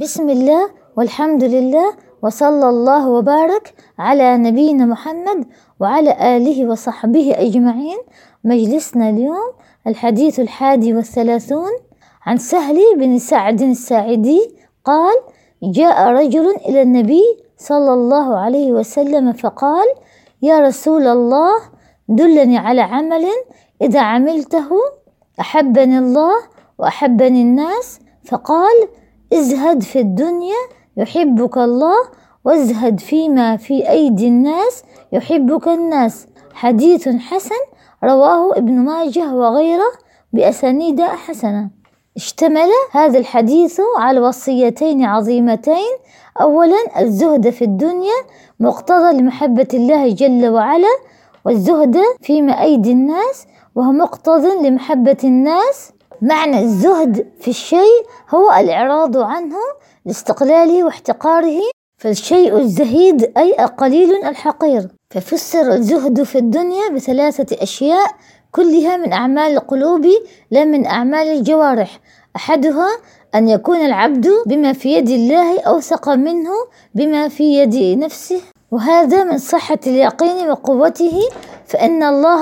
بسم الله والحمد لله وصلى الله وبارك على نبينا محمد وعلى آله وصحبه أجمعين. مجلسنا اليوم الحديث الحادي والثلاثون عن سهل بن سعد الساعدي قال جاء رجل إلى النبي صلى الله عليه وسلم فقال يا رسول الله دلني على عمل إذا عملته أحبني الله وأحبني الناس. فقال ازهد في الدنيا يحبك الله وازهد فيما في أيدي الناس يحبك الناس. حديث حسن رواه ابن ماجه وغيره بأسانيد حسنة. اشتمل هذا الحديث على وصيتين عظيمتين. أولا الزهد في الدنيا مقتضى لمحبة الله جل وعلا والزهد فيما أيدي الناس وهو مقتضى لمحبة الناس معنى الزهد في الشيء هو الإعراض عنه لاستقلاله واحتقاره فالشيء الزهيد أي القليل الحقير. ففسر الزهد في الدنيا بثلاثة أشياء كلها من أعمال القلوب لا من أعمال الجوارح. أحدها أن يكون العبد بما في يد الله أوثق منه بما في يد نفسه. وهذا من صحة اليقين وقوته فإن الله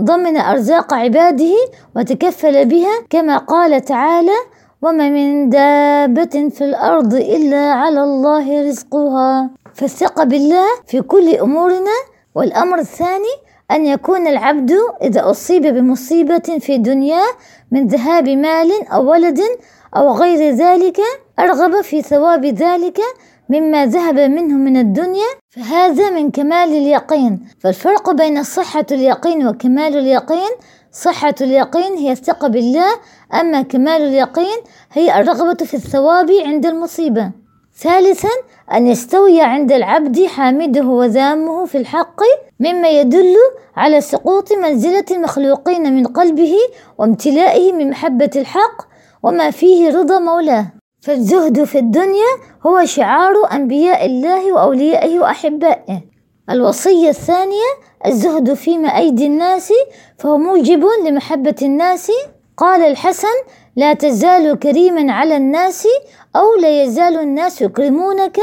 ضمن أرزاق عباده وتكفل بها كما قال تعالى وما من دابة في الأرض إلا على الله رزقها فالثقة بالله في كل أمورنا. والأمر الثاني أن يكون العبد إذا أصيب بمصيبة في دنياه من ذهاب مال أو ولد أو غير ذلك أرغب في ثواب ذلك مما ذهب منه من الدنيا فهذا من كمال اليقين. فالفرق بين صحة اليقين وكمال اليقين صحة اليقين هي الثقة بالله أما كمال اليقين هي الرغبة في الثواب عند المصيبة. ثالثا أن يستوي عند العبد حامده وذامه في الحق مما يدل على سقوط منزلة المخلوقين من قلبه وامتلائه من محبة الحق وما فيه رضا مولاه. فالزهد في الدنيا هو شعار أنبياء الله وأوليائه وأحبائه. الوصية الثانية الزهد فيما أيدي الناس فهو موجب لمحبة الناس. قال الحسن لا تزال كريما على الناس أو لا يزال الناس يكرمونك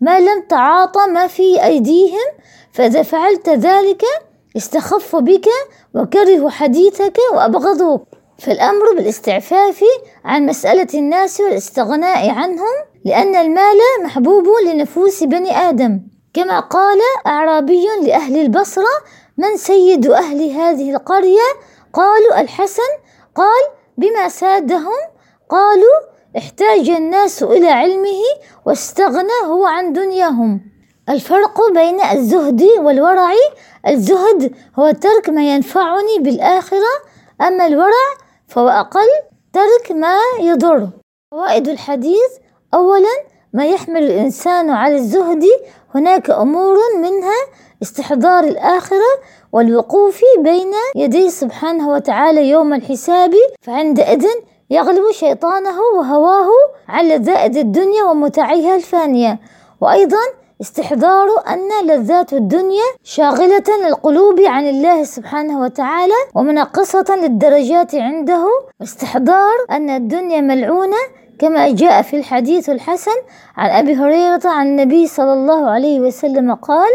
ما لم تعاطى ما في أيديهم. فإذا فعلت ذلك استخف بك وكرهوا حديثك وأبغضوك. فالأمر بالاستعفاف عن مسألة الناس والاستغناء عنهم لأن المال محبوب لنفوس بني آدم. كما قال أعرابي لأهل البصرة من سيد أهل هذه القرية؟ قالوا الحسن قال بما سادهم؟ قالوا احتاج الناس إلى علمه واستغنى هو عن دنياهم. الفرق بين الزهد والورع الزهد هو ترك ما ينفعني بالآخرة أما الورع فهو أقل ترك ما يضر. فوائد الحديث أولا ما يحمل الإنسان على الزهد. هناك أمور منها استحضار الآخرة والوقوف بين يدي سبحانه وتعالى يوم الحساب. فعندئذ يغلب شيطانه وهواه على زائد الدنيا ومتعها الفانية. وأيضا استحضار أن لذات الدنيا شاغلة القلوب عن الله سبحانه وتعالى ومنقصة للدرجات عنده واستحضار أن الدنيا ملعونة كما جاء في الحديث الحسن عن أبي هريرة عن النبي صلى الله عليه وسلم قال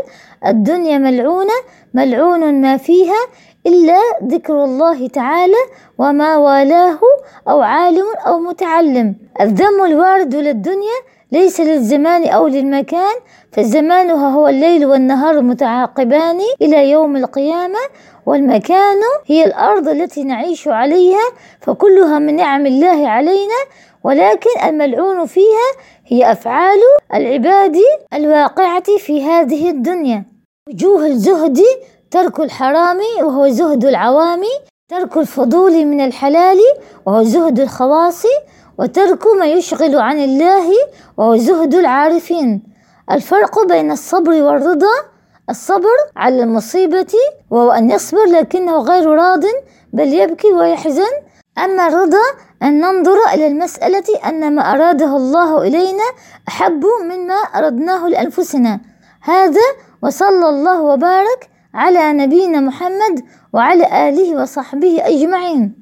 الدنيا ملعونة ملعون ما فيها إلا ذكر الله تعالى وما والاه أو عالم أو متعلم. الذم الوارد للدنيا ليس للزمان أو للمكان فزمانها هو الليل والنهار متعاقبان إلى يوم القيامة والمكان هي الأرض التي نعيش عليها فكلها من نعم الله علينا ولكن الملعون فيها هي أفعال العباد الواقعة في هذه الدنيا. وجوه الزهد ترك الحرام وهو زهد العوام ترك الفضول من الحلال وهو زهد الخواص وترك ما يشغل عن الله وهو زهد العارفين. الفرق بين الصبر والرضا الصبر على المصيبة وهو أن يصبر لكنه غير راض بل يبكي ويحزن. أما الرضا أن ننظر إلى المسألة أن ما أراده الله إلينا أحب مما أردناه لأنفسنا. هذا وصلى الله وبارك على نبينا محمد وعلى آله وصحبه أجمعين.